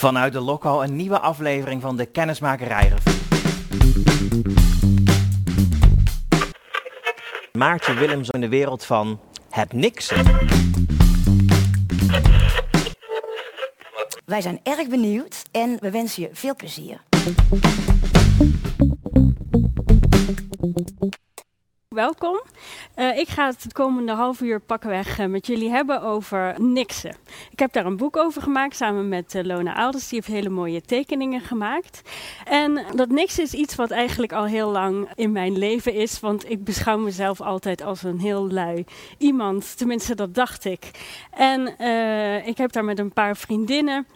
Vanuit de Lokal een nieuwe aflevering van de Kennismakerij Revue. Maartje Willems in de wereld van het niksen. Wij zijn erg benieuwd en we wensen je veel plezier. Welkom. Uh, ik ga het komende half uur pakkenweg uh, met jullie hebben over niksen. Ik heb daar een boek over gemaakt samen met uh, Lona Alders. Die heeft hele mooie tekeningen gemaakt. En dat niksen is iets wat eigenlijk al heel lang in mijn leven is. Want ik beschouw mezelf altijd als een heel lui iemand. Tenminste, dat dacht ik. En ik heb daar met een paar vriendinnen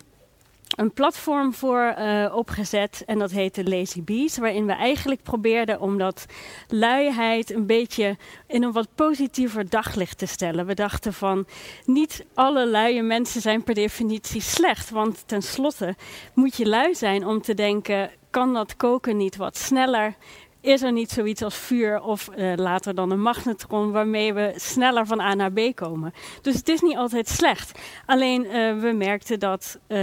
een platform voor uh, opgezet en dat heette Lazy Bees, waarin we eigenlijk probeerden om dat luiheid een beetje in een wat positiever daglicht te stellen. We dachten van niet alle luie mensen zijn per definitie slecht, want tenslotte moet je lui zijn om te denken kan dat koken niet wat sneller? Is er niet zoiets als vuur of uh, later dan een magnetron waarmee we sneller van A naar B komen. Dus het is niet altijd slecht. Alleen uh, we merkten dat uh,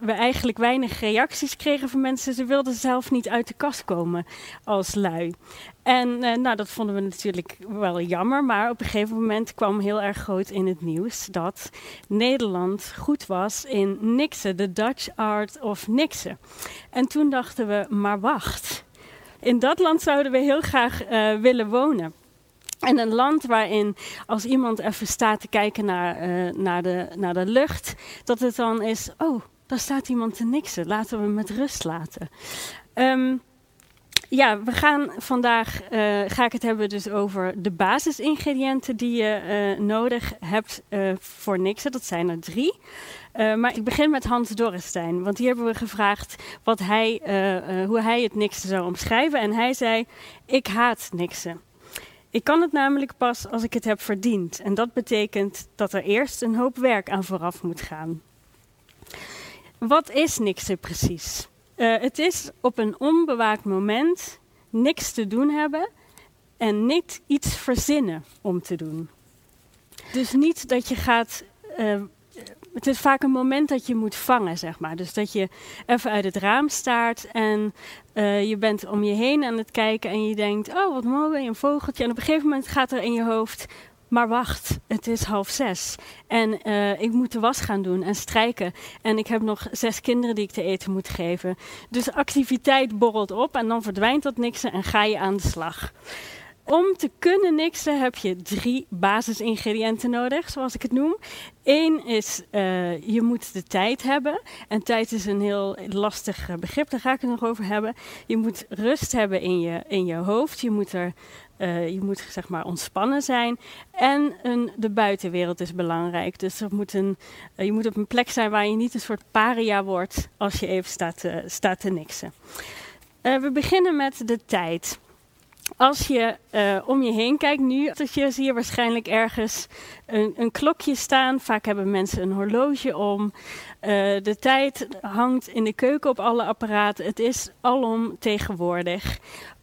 we eigenlijk weinig reacties kregen van mensen. Ze wilden zelf niet uit de kast komen als lui. En nou, dat vonden we natuurlijk wel jammer. Maar op een gegeven moment kwam heel erg groot in het nieuws dat Nederland goed was in niksen, de Dutch art of niksen. En toen dachten we, maar wacht in dat land zouden we heel graag uh, willen wonen. En een land waarin als iemand even staat te kijken naar, uh, naar, de, naar de lucht, dat het dan is, oh, daar staat iemand te niksen, laten we hem met rust laten. Um, ja, we gaan vandaag uh, ga ik het hebben dus over de basisingrediënten die je nodig hebt voor niksen. Dat zijn er drie. Maar ik begin met Hans Dorrestein, want die hebben we gevraagd wat hij, hoe hij het niksen zou omschrijven. En hij zei, ik haat niksen. Ik kan het namelijk pas als ik het heb verdiend. En dat betekent dat er eerst een hoop werk aan vooraf moet gaan. Wat is niksen precies? Het is op een onbewaakt moment niks te doen hebben en niet iets verzinnen om te doen. Dus niet dat je gaat. Het is vaak een moment dat je moet vangen, zeg maar. Dus dat je even uit het raam staart en uh, je bent om je heen aan het kijken en je denkt: Oh, wat mooi, een vogeltje. En op een gegeven moment gaat er in je hoofd: maar wacht, het is half zes. En uh, ik moet de was gaan doen en strijken. En ik heb nog zes kinderen die ik te eten moet geven. Dus activiteit borrelt op en dan verdwijnt dat niksen en ga je aan de slag. Om te kunnen niksen heb je drie basisingrediënten nodig, zoals ik het noem. Eén is, uh, je moet de tijd hebben. En tijd is een heel lastig begrip, daar ga ik het nog over hebben. Je moet rust hebben in je, in je hoofd. Je moet er uh, je moet zeg maar ontspannen zijn. En de buitenwereld is belangrijk. Dus je moet op een plek zijn waar je niet een soort paria wordt als je even staat, staat te niksen. we beginnen met de tijd. Als je om je heen kijkt nu, je zie je waarschijnlijk ergens een, een, klokje staan. Vaak hebben mensen een horloge om. de tijd hangt in de keuken op alle apparaten. Het is alom tegenwoordig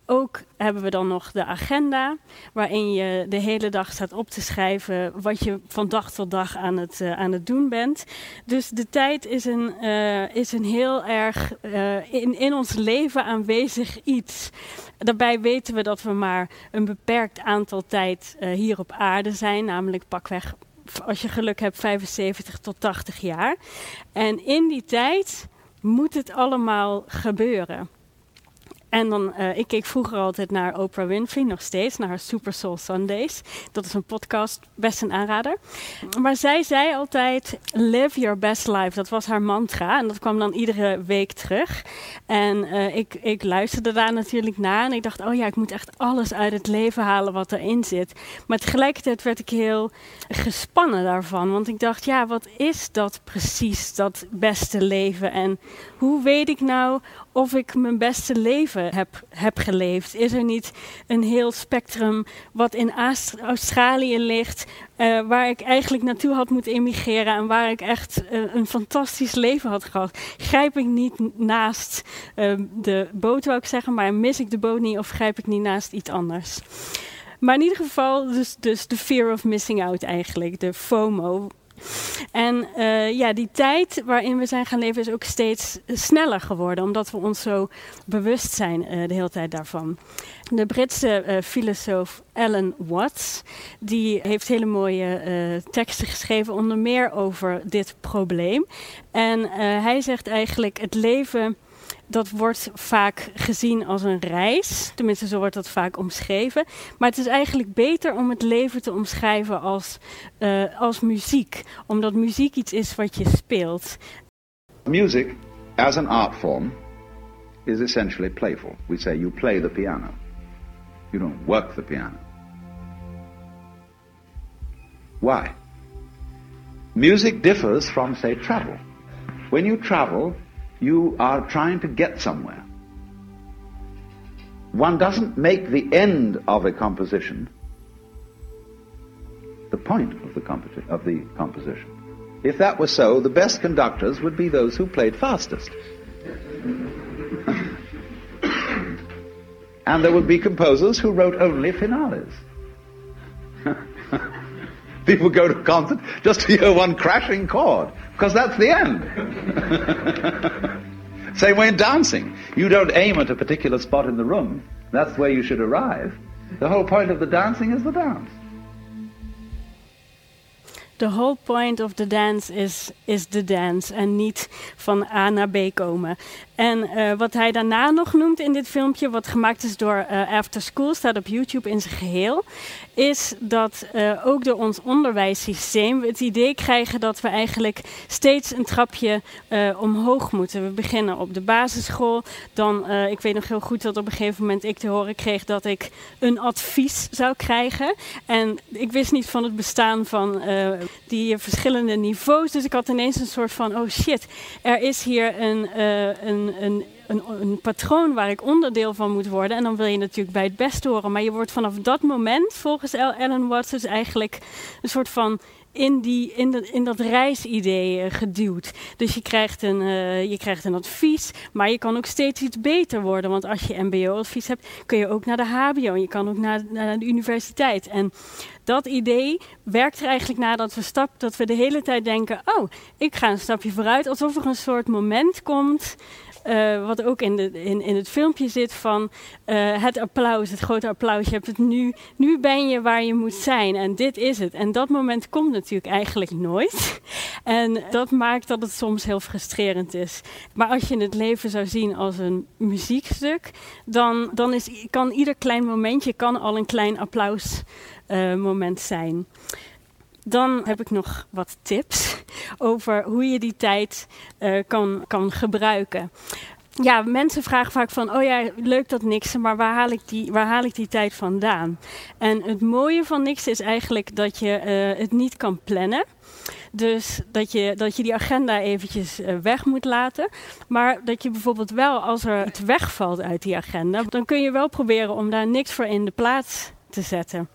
ook hebben we dan nog de agenda, waarin je de hele dag staat op te schrijven wat je van dag tot dag aan het, uh, aan het doen bent. Dus de tijd is een, uh, is een heel erg uh, in, in ons leven aanwezig iets. Daarbij weten we dat we maar een beperkt aantal tijd hier op aarde zijn, namelijk pakweg, als je geluk hebt, 75 tot 80 jaar. En in die tijd moet het allemaal gebeuren. En dan, uh, ik keek vroeger altijd naar Oprah Winfrey, nog steeds, naar haar Super Soul Sundays. Dat is een podcast, best een aanrader. Maar zij zei altijd, live your best life. Dat was haar mantra en dat kwam dan iedere week terug. En uh, ik, ik luisterde daar natuurlijk naar en ik dacht, oh ja, ik moet echt alles uit het leven halen wat erin zit. Maar tegelijkertijd werd ik heel gespannen daarvan. Want ik dacht, ja, wat is dat precies, dat beste leven? En hoe weet ik nou of ik mijn beste leven heb, heb geleefd. Is er niet een heel spectrum wat in Australië ligt, uh, waar ik eigenlijk naartoe had moeten immigreren en waar ik echt uh, een fantastisch leven had gehad? Grijp ik niet naast uh, de boot, wou ik zeggen, maar mis ik de boot niet of grijp ik niet naast iets anders? Maar in ieder geval, dus, dus de fear of missing out eigenlijk, de FOMO, En uh, ja, die tijd waarin we zijn gaan leven is ook steeds sneller geworden, omdat we ons zo bewust zijn uh, de hele tijd daarvan. De Britse uh, filosoof Alan Watts, die heeft hele mooie teksten geschreven, onder meer over dit probleem. En hij zegt eigenlijk het leven dat wordt vaak gezien als een reis. Tenminste, zo wordt dat vaak omschreven. Maar het is eigenlijk beter om het leven te omschrijven als, uh, als muziek. Omdat muziek iets is wat je speelt. Music, as an art form, is essentially playful. We say you play the piano. You don't work the piano. Why? Music differs from, say, travel. When you travel, you are trying to get somewhere. One doesn't make the end of a composition the point of the, of the composition. If that were so, the best conductors would be those who played fastest. and there would be composers who wrote only finales. People go to a concert just to hear one crashing chord, because that's the end. Same way in dancing. You don't aim at a particular spot in the room. That's where you should arrive. The whole point of the dancing is the dance. The whole point of the dance is, is the dance en niet van A naar B komen. En uh, wat hij daarna nog noemt in dit filmpje, wat gemaakt is door uh, After School, staat op YouTube in zijn geheel, is dat uh, ook door ons onderwijssysteem we het idee krijgen dat we eigenlijk steeds een trapje omhoog moeten. We beginnen op de basisschool, dan, ik weet nog heel goed dat op een gegeven moment ik te horen kreeg dat ik een advies zou krijgen. En ik wist niet van het bestaan van die verschillende niveaus, dus ik had ineens een soort van, oh shit, er is hier een, een een, een, een, patroon waar ik onderdeel van moet worden. En dan wil je natuurlijk bij het best horen. Maar je wordt vanaf dat moment, volgens Ellen Watts, dus eigenlijk een soort van in, die, in, in dat reisidee uh, geduwd. Dus je krijgt, een, uh, je krijgt een advies, maar je kan ook steeds iets beter worden. Want als je MBO-advies hebt, kun je ook naar de HBO en je kan ook naar, naar de universiteit. En dat idee werkt er eigenlijk nadat we stap, dat we de hele tijd denken: oh, ik ga een stapje vooruit, alsof er een soort moment komt uh, wat ook in, de, in, in het filmpje zit van uh, het applaus, het grote applaus. Je hebt het nu, nu ben je waar je moet zijn en dit is het. En dat moment komt natuurlijk eigenlijk nooit. en dat maakt dat het soms heel frustrerend is. Maar als je het leven zou zien als een muziekstuk, dan, dan is, kan ieder klein momentje kan al een klein applausmoment uh, zijn. Dan heb ik nog wat tips over hoe je die tijd uh, kan, kan gebruiken. Ja, mensen vragen vaak van, oh ja, leuk dat niks, maar waar haal ik die, waar haal ik die tijd vandaan? En het mooie van niks is eigenlijk dat je uh, het niet kan plannen. Dus dat je, dat je die agenda eventjes uh, weg moet laten. Maar dat je bijvoorbeeld wel, als er iets wegvalt uit die agenda, dan kun je wel proberen om daar niks voor in de plaats te zetten.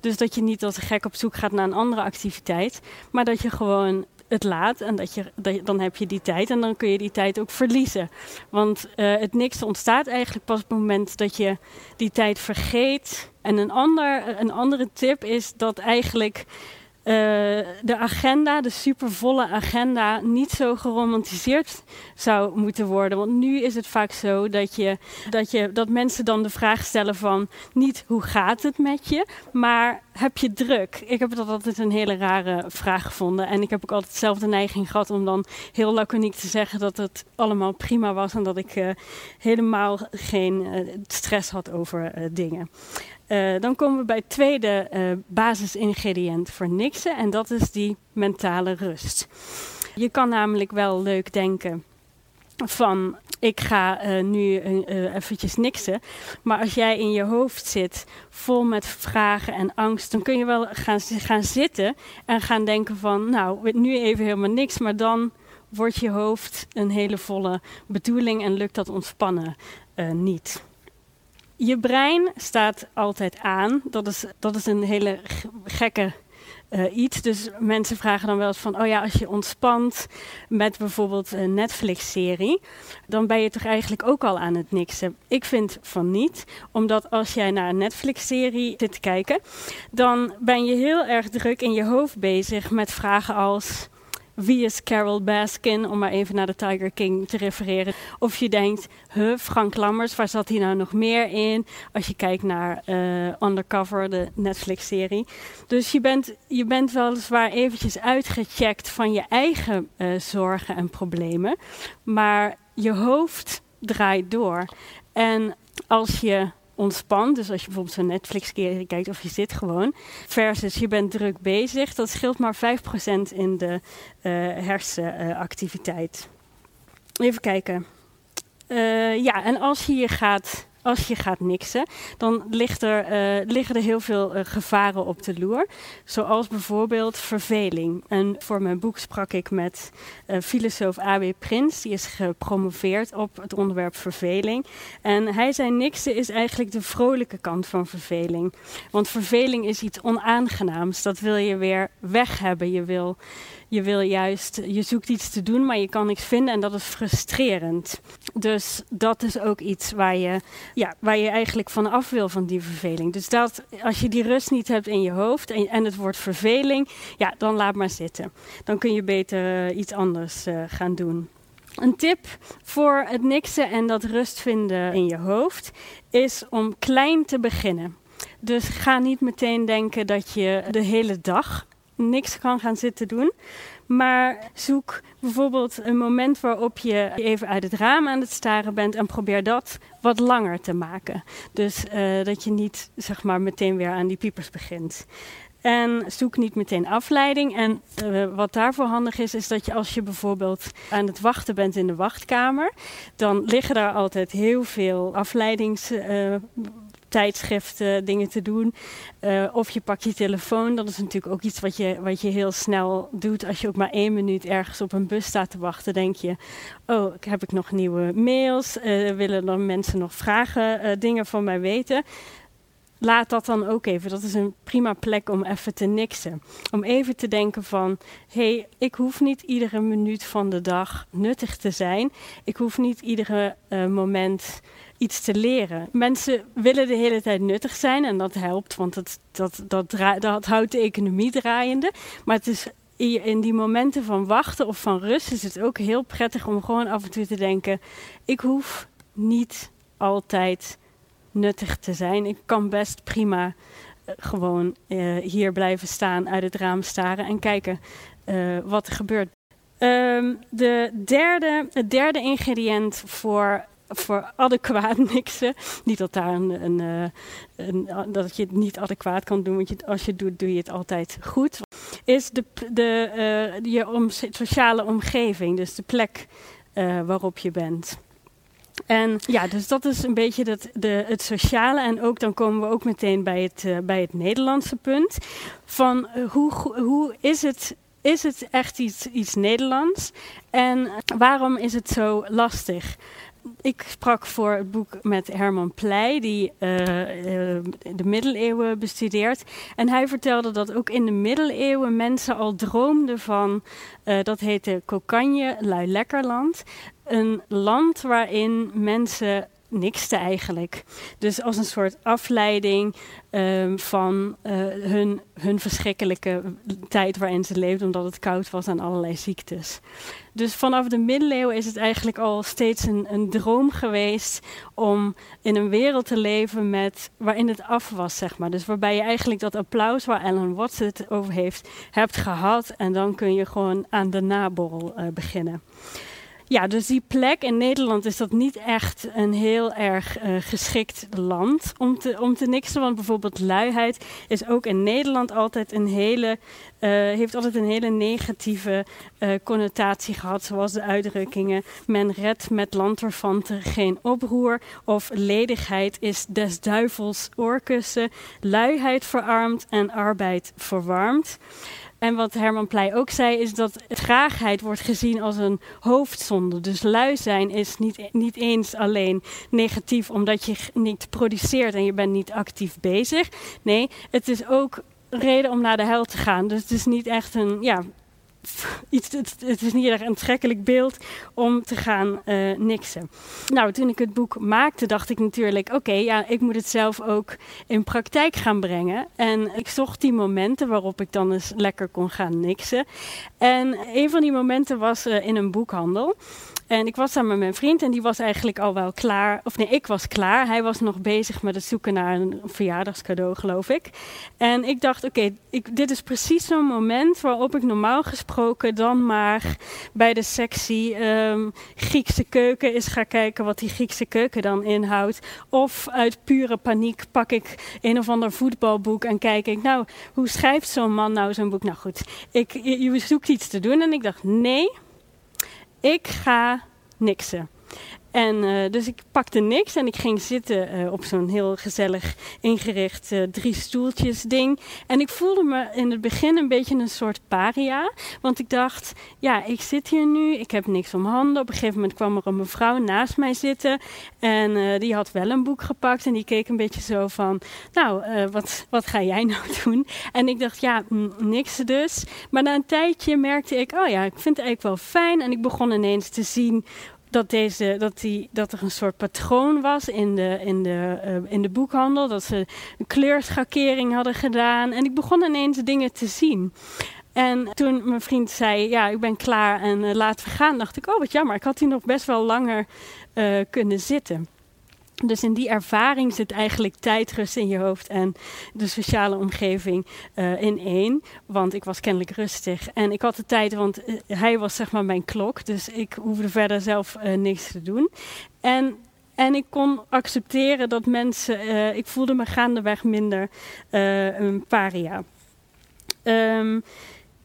Dus dat je niet als een gek op zoek gaat naar een andere activiteit, maar dat je gewoon het laat en dat je, dan heb je die tijd en dan kun je die tijd ook verliezen. Want uh, het niks ontstaat eigenlijk pas op het moment dat je die tijd vergeet. En een, ander, een andere tip is dat eigenlijk uh, de agenda, de supervolle agenda, niet zo geromantiseerd zou moeten worden. Want nu is het vaak zo dat, je, dat, je, dat mensen dan de vraag stellen van niet hoe gaat het met je, maar heb je druk? Ik heb dat altijd een hele rare vraag gevonden. En ik heb ook altijd zelf de neiging gehad om dan heel laconiek te zeggen dat het allemaal prima was en dat ik uh, helemaal geen uh, stress had over dingen. Uh, dan komen we bij het tweede uh, basisingrediënt voor niksen en dat is die mentale rust. Je kan namelijk wel leuk denken van ik ga uh, nu eventjes niksen. Maar als jij in je hoofd zit vol met vragen en angst, dan kun je wel gaan, gaan zitten en gaan denken van nou, nu even helemaal niks, maar dan wordt je hoofd een hele volle bedoeling en lukt dat ontspannen niet. Je brein staat altijd aan. Dat is, dat is een hele gekke eh, iets. Dus mensen vragen dan wel eens van, oh ja, als je ontspant met bijvoorbeeld een Netflix-serie, dan ben je toch eigenlijk ook al aan het niksen. Ik vind van niet, omdat als jij naar een Netflix-serie zit te kijken, dan ben je heel erg druk in je hoofd bezig met vragen als wie is Carol Baskin, om maar even naar de Tiger King te refereren. Of je denkt, huh, Frank Lammers, waar zat hij nou nog meer in? Als je kijkt naar uh, Undercover, de Netflix-serie. Dus je bent, je bent weliswaar eventjes uitgecheckt van je eigen uh, zorgen en problemen. Maar je hoofd draait door. En als je ontspant. Dus als je bijvoorbeeld zo'n Netflix-serie kijkt of je zit gewoon. Versus je bent druk bezig. Dat scheelt maar 5% in de uh, hersenactiviteit. Even kijken. Uh, ja, en als je je gaat als je gaat niksen, dan ligt er, uh, liggen er heel veel uh, gevaren op de loer. Zoals bijvoorbeeld verveling. En voor mijn boek sprak ik met uh, filosoof A.W. Prins. Die is gepromoveerd op het onderwerp verveling. En hij zei niksen is eigenlijk de vrolijke kant van verveling. Want verveling is iets onaangenaams. Dat wil je weer weg hebben. Je wil je wil juist, je zoekt iets te doen, maar je kan niks vinden en dat is frustrerend. Dus dat is ook iets waar je, ja, waar je eigenlijk van af wil van die verveling. Dus dat, als je die rust niet hebt in je hoofd en, en het wordt verveling, ja, dan laat maar zitten. Dan kun je beter uh, iets anders uh, gaan doen. Een tip voor het niksen en dat rust vinden in je hoofd is om klein te beginnen. Dus ga niet meteen denken dat je de hele dag niks kan gaan zitten doen. Maar zoek bijvoorbeeld een moment waarop je even uit het raam aan het staren bent en probeer dat wat langer te maken. Dus uh, dat je niet zeg maar meteen weer aan die piepers begint. En zoek niet meteen afleiding. En uh, wat daarvoor handig is, is dat je als je bijvoorbeeld aan het wachten bent in de wachtkamer, dan liggen daar altijd heel veel afleidings. Uh, tijdschriften, dingen te doen. Uh, of je pakt je telefoon. Dat is natuurlijk ook iets wat je, wat je heel snel doet. Als je ook maar één minuut ergens op een bus staat te wachten, denk je: Oh, heb ik nog nieuwe mails? Uh, willen er mensen nog vragen, uh, dingen van mij weten? Laat dat dan ook even. Dat is een prima plek om even te niksen. Om even te denken van, hé, hey, ik hoef niet iedere minuut van de dag nuttig te zijn. Ik hoef niet iedere uh, moment iets te leren. Mensen willen de hele tijd nuttig zijn en dat helpt, want dat, dat, dat houdt de economie draaiende. Maar het is in die momenten van wachten of van rust is het ook heel prettig om gewoon af en toe te denken: ik hoef niet altijd nuttig te zijn. Ik kan best prima uh, gewoon uh, hier blijven staan, uit het raam staren en kijken uh, wat er gebeurt. Um, de derde, het derde ingrediënt voor voor adequaat niksen. Niet dat daar een, een, een, dat je het niet adequaat kan doen, want je, als je het doet, doe je het altijd goed. Is de, de, je om, sociale omgeving, dus de plek waarop je bent. En ja, dus dat is een beetje dat, de, het sociale. En ook dan komen we ook meteen bij het, uh, bij het Nederlandse punt. Van hoe, hoe is het is het echt iets, iets Nederlands? En waarom is het zo lastig? Ik sprak voor het boek met Herman Pleij, die uh, uh, de middeleeuwen bestudeert. En hij vertelde dat ook in de middeleeuwen mensen al droomden van, uh, dat heette Cocagne, Luilekkerland. Een land waarin mensen nikste eigenlijk. Dus als een soort afleiding um, van uh, hun, hun verschrikkelijke tijd waarin ze leefden, omdat het koud was en allerlei ziektes. Dus vanaf de middeleeuwen is het eigenlijk al steeds een, een droom geweest om in een wereld te leven met, waarin het af was, zeg maar. Dus waarbij je eigenlijk dat applaus waar Ellen Watts het over heeft, hebt gehad. En dan kun je gewoon aan de naborrel uh, beginnen. Ja, dus die plek in Nederland is dat niet echt een heel erg uh, geschikt land om te, om te niksen. Want bijvoorbeeld luiheid is ook in Nederland altijd een hele, uh, heeft altijd een hele negatieve uh, connotatie gehad. Zoals de uitdrukkingen: men redt met lanterfanten geen oproer. Of ledigheid is des duivels oorkussen. Luiheid verarmt en arbeid verwarmt. En wat Herman Pleij ook zei, is dat traagheid wordt gezien als een hoofdzonde. Dus lui zijn is niet, niet eens alleen negatief omdat je niet produceert en je bent niet actief bezig. Nee, het is ook reden om naar de hel te gaan. Dus het is niet echt een, ja, iets, het, is niet een aantrekkelijk beeld om te gaan uh, niksen. Nou, toen ik het boek maakte, dacht ik natuurlijk: oké, ja, ik moet het zelf ook in praktijk gaan brengen. En ik zocht die momenten waarop ik dan eens lekker kon gaan niksen. En een van die momenten was uh, in een boekhandel. En ik was daar met mijn vriend en die was eigenlijk al wel klaar. Of nee, ik was klaar. Hij was nog bezig met het zoeken naar een verjaardagscadeau, geloof ik. En ik dacht, oké, dit is precies zo'n moment waarop ik normaal gesproken dan maar bij de sectie um, Griekse keuken eens ga kijken wat die Griekse keuken dan inhoudt. Of uit pure paniek pak ik een of ander voetbalboek en kijk ik, nou, hoe schrijft zo'n man nou zo'n boek? Nou goed, ik, je, je zoekt iets te doen en ik dacht, nee ik ga niksen. En uh, dus ik pakte niks en ik ging zitten uh, op zo'n heel gezellig ingericht uh, drie stoeltjes ding. En ik voelde me in het begin een beetje een soort paria. Want ik dacht, ja, ik zit hier nu, ik heb niks om handen. Op een gegeven moment kwam er een mevrouw naast mij zitten. En die had wel een boek gepakt en die keek een beetje zo van, nou, wat, wat ga jij nou doen? En ik dacht, ja, niks dus. Maar na een tijdje merkte ik, oh ja, ik vind het eigenlijk wel fijn. En ik begon ineens te zien dat, deze, dat, die, dat er een soort patroon was in de, in, de, uh, in de boekhandel. Dat ze een kleurschakering hadden gedaan. En ik begon ineens dingen te zien. En toen mijn vriend zei, ja, ik ben klaar en uh, laten we gaan, dacht ik, oh wat jammer, ik had hier nog best wel langer uh, kunnen zitten. Dus in die ervaring zit eigenlijk tijdrust in je hoofd en de sociale omgeving uh, in één. Want ik was kennelijk rustig. En ik had de tijd, want uh, hij was zeg maar mijn klok. Dus ik hoefde verder zelf uh, niks te doen. En, en ik kon accepteren dat mensen... ik voelde me gaandeweg minder een paria. Um,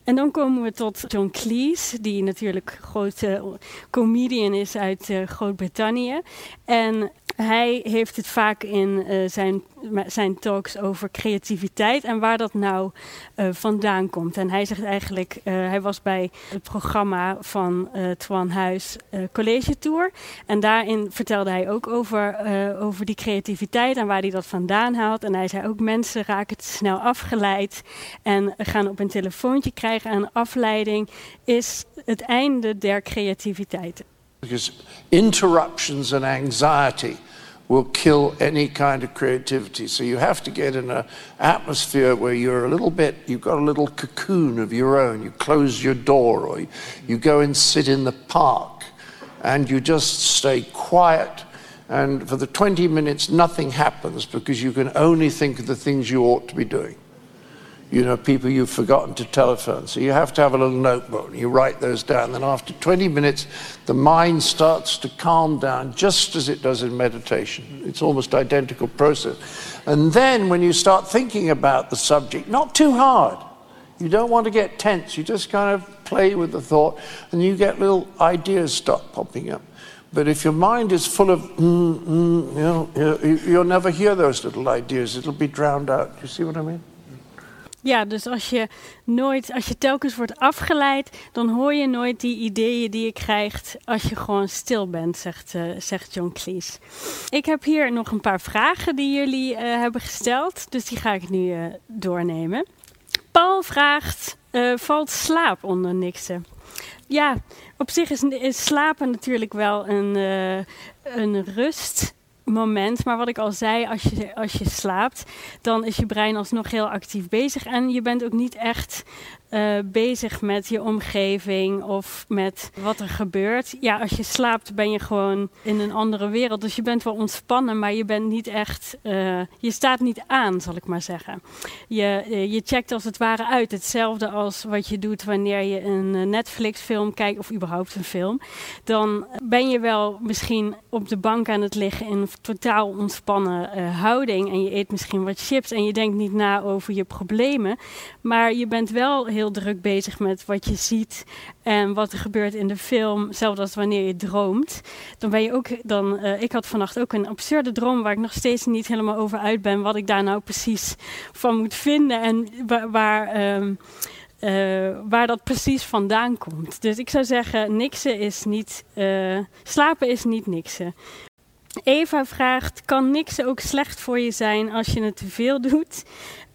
en dan komen we tot John Cleese, die natuurlijk grote comedian is uit uh, Groot-Brittannië. En hij heeft het vaak in uh, zijn, zijn talks over creativiteit en waar dat nou uh, vandaan komt. En hij zegt eigenlijk, uh, hij was bij het programma van Twan Huis College Tour. En daarin vertelde hij ook over, over die creativiteit en waar hij dat vandaan haalt. En hij zei ook, mensen raken te snel afgeleid en gaan op een telefoontje krijgen. En afleiding is het einde der creativiteit. Because interruptions and anxiety will kill any kind of creativity. So you have to get in an atmosphere where you're a little bit, you've got a little cocoon of your own. You close your door or you go and sit in the park and you just stay quiet. And for the 20 minutes, nothing happens because you can only think of the things you ought to be doing you know, people you've forgotten to telephone. So you have to have a little notebook and you write those down. Then after 20 minutes, the mind starts to calm down just as it does in meditation. It's almost identical process. And then when you start thinking about the subject, not too hard. You don't want to get tense. You just kind of play with the thought and you get little ideas start popping up. But if your mind is full of, mm, mm, you know, you'll never hear those little ideas. It'll be drowned out. You see what I mean? Ja, dus als je nooit, als je telkens wordt afgeleid, dan hoor je nooit die ideeën die je krijgt als je gewoon stil bent, zegt, uh, zegt John Cleese. Ik heb hier nog een paar vragen die jullie uh, hebben gesteld, dus die ga ik nu uh, doornemen. Paul vraagt: valt slaap onder niksen? Ja, op zich is, is slapen natuurlijk wel een, een rust moment. Maar wat ik al zei, als je, als je slaapt, dan is je brein alsnog heel actief bezig. En je bent ook niet echt uh, bezig met je omgeving of met wat er gebeurt. Ja, als je slaapt ben je gewoon in een andere wereld. Dus je bent wel ontspannen, maar je bent niet echt. Uh, je staat niet aan, zal ik maar zeggen. Je, uh, je checkt als het ware uit. Hetzelfde als wat je doet wanneer je een Netflix-film kijkt of überhaupt een film. Dan ben je wel misschien op de bank aan het liggen in een totaal ontspannen houding. En je eet misschien wat chips en je denkt niet na over je problemen. Maar je bent wel heel heel druk bezig met wat je ziet en wat er gebeurt in de film, zelfs als wanneer je droomt. Dan ben je ook, dan, uh, ik had vannacht ook een absurde droom waar ik nog steeds niet helemaal over uit ben wat ik daar nou precies van moet vinden en waar, waar, um, uh, waar dat precies vandaan komt. Dus ik zou zeggen, niksen is niet, uh, slapen is niet niksen. Eva vraagt: kan niksen ook slecht voor je zijn als je het te veel doet?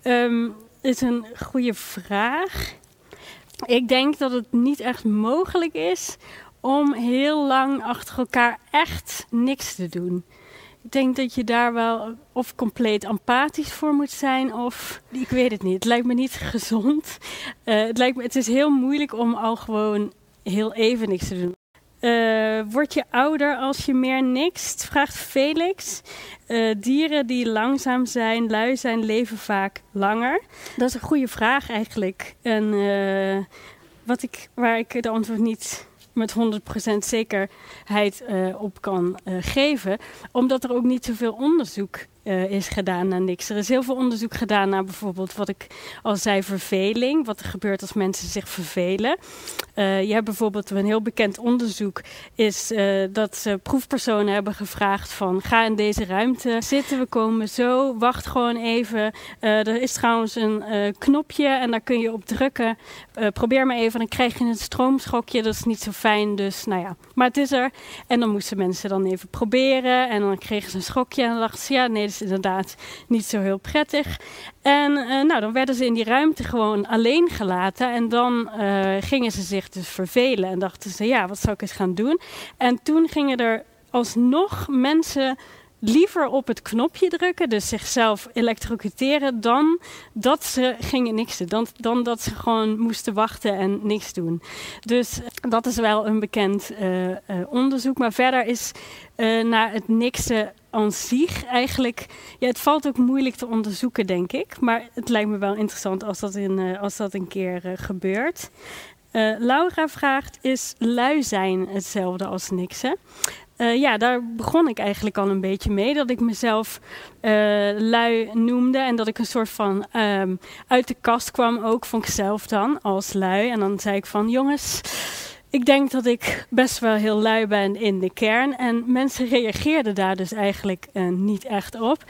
Um, is een goede vraag. Ik denk dat het niet echt mogelijk is om heel lang achter elkaar echt niks te doen. Ik denk dat je daar wel of compleet empathisch voor moet zijn, of ik weet het niet. Het lijkt me niet gezond. Uh, het, lijkt me, het is heel moeilijk om al gewoon heel even niks te doen. Uh, word je ouder als je meer niks? Vraagt Felix. Uh, dieren die langzaam zijn, lui zijn, leven vaak langer. Dat is een goede vraag eigenlijk. En uh, wat ik, waar ik de antwoord niet met 100% zekerheid op kan geven. Omdat er ook niet zoveel onderzoek uh, is gedaan naar niks. Er is heel veel onderzoek gedaan naar bijvoorbeeld wat ik al zei, verveling. Wat er gebeurt als mensen zich vervelen. Uh, je hebt bijvoorbeeld een heel bekend onderzoek is uh, dat ze proefpersonen hebben gevraagd van ga in deze ruimte zitten, we komen zo, wacht gewoon even. er is trouwens een knopje en daar kun je op drukken. probeer maar even, dan krijg je een stroomschokje, dat is niet zo fijn, dus nou ja. Maar het is er. En dan moesten mensen dan even proberen en dan kregen ze een schokje en dan dachten ze ja, nee, is inderdaad niet zo heel prettig. En uh, nou, dan werden ze in die ruimte gewoon alleen gelaten. En dan uh, gingen ze zich dus vervelen. En dachten ze, ja, wat zou ik eens gaan doen? En toen gingen er alsnog mensen liever op het knopje drukken, dus zichzelf elektrocuteren, dan dat ze gingen niks doen. Dan, dan dat ze gewoon moesten wachten en niks doen. Dus dat is wel een bekend uh, onderzoek. Maar verder is naar het niksen aan zich eigenlijk... Ja, het valt ook moeilijk te onderzoeken, denk ik. Maar het lijkt me wel interessant als dat, in, als dat een keer gebeurt. Uh, Laura vraagt: Is lui zijn hetzelfde als niksen? Uh, ja, daar begon ik eigenlijk al een beetje mee. Dat ik mezelf lui noemde en dat ik een soort van um, uit de kast kwam ook, vond ik dan, als lui. En dan zei ik van, jongens, ik denk dat ik best wel heel lui ben in de kern. En mensen reageerden daar dus eigenlijk uh, niet echt op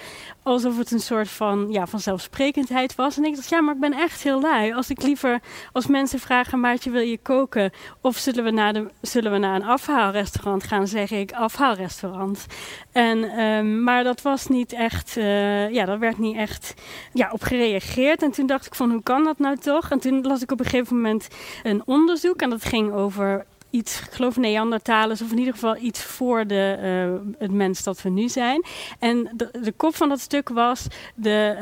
alsof het een soort van ja, vanzelfsprekendheid was. En ik dacht, ja, maar ik ben echt heel lui. Als ik liever, als mensen vragen, Maartje, wil je koken? Of zullen we naar, de, zullen we naar een afhaalrestaurant gaan? zeg ik, afhaalrestaurant. En, um, maar dat was niet echt, uh, ja, dat werd niet echt ja, op gereageerd. En toen dacht ik van, hoe kan dat nou toch? En toen las ik op een gegeven moment een onderzoek. En dat ging over iets, ik geloof Neandertalers, of in ieder geval iets voor de, uh, het mens dat we nu zijn. En de, de kop van dat stuk was, de,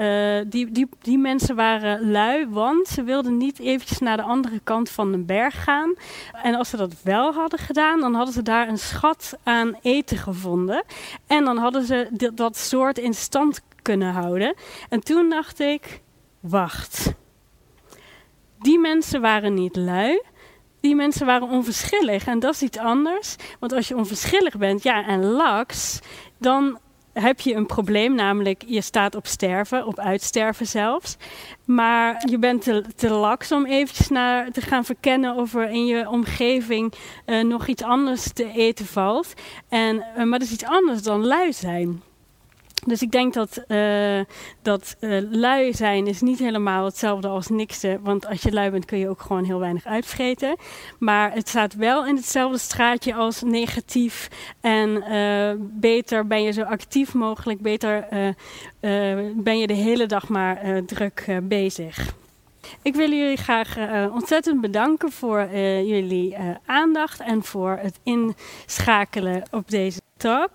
uh, die, die, die mensen waren lui, want ze wilden niet eventjes naar de andere kant van de berg gaan. En als ze dat wel hadden gedaan, dan hadden ze daar een schat aan eten gevonden. En dan hadden ze dat soort in stand kunnen houden. En toen dacht ik, wacht. Die mensen waren niet lui, die mensen waren onverschillig. En dat is iets anders. Want als je onverschillig bent, ja, en laks, dan heb je een probleem, namelijk je staat op sterven, op uitsterven zelfs. Maar je bent te, te laks om eventjes naar, te gaan verkennen of er in je omgeving uh, nog iets anders te eten valt. En, uh, maar dat is iets anders dan lui zijn. Dus ik denk dat, uh, dat uh, lui zijn is niet helemaal hetzelfde als niksen. Want als je lui bent kun je ook gewoon heel weinig uitvreten. Maar het staat wel in hetzelfde straatje als negatief. En uh, beter ben je zo actief mogelijk. Beter ben je de hele dag maar druk bezig. Ik wil jullie graag ontzettend bedanken voor jullie aandacht en voor het inschakelen op deze talk.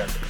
Gracias.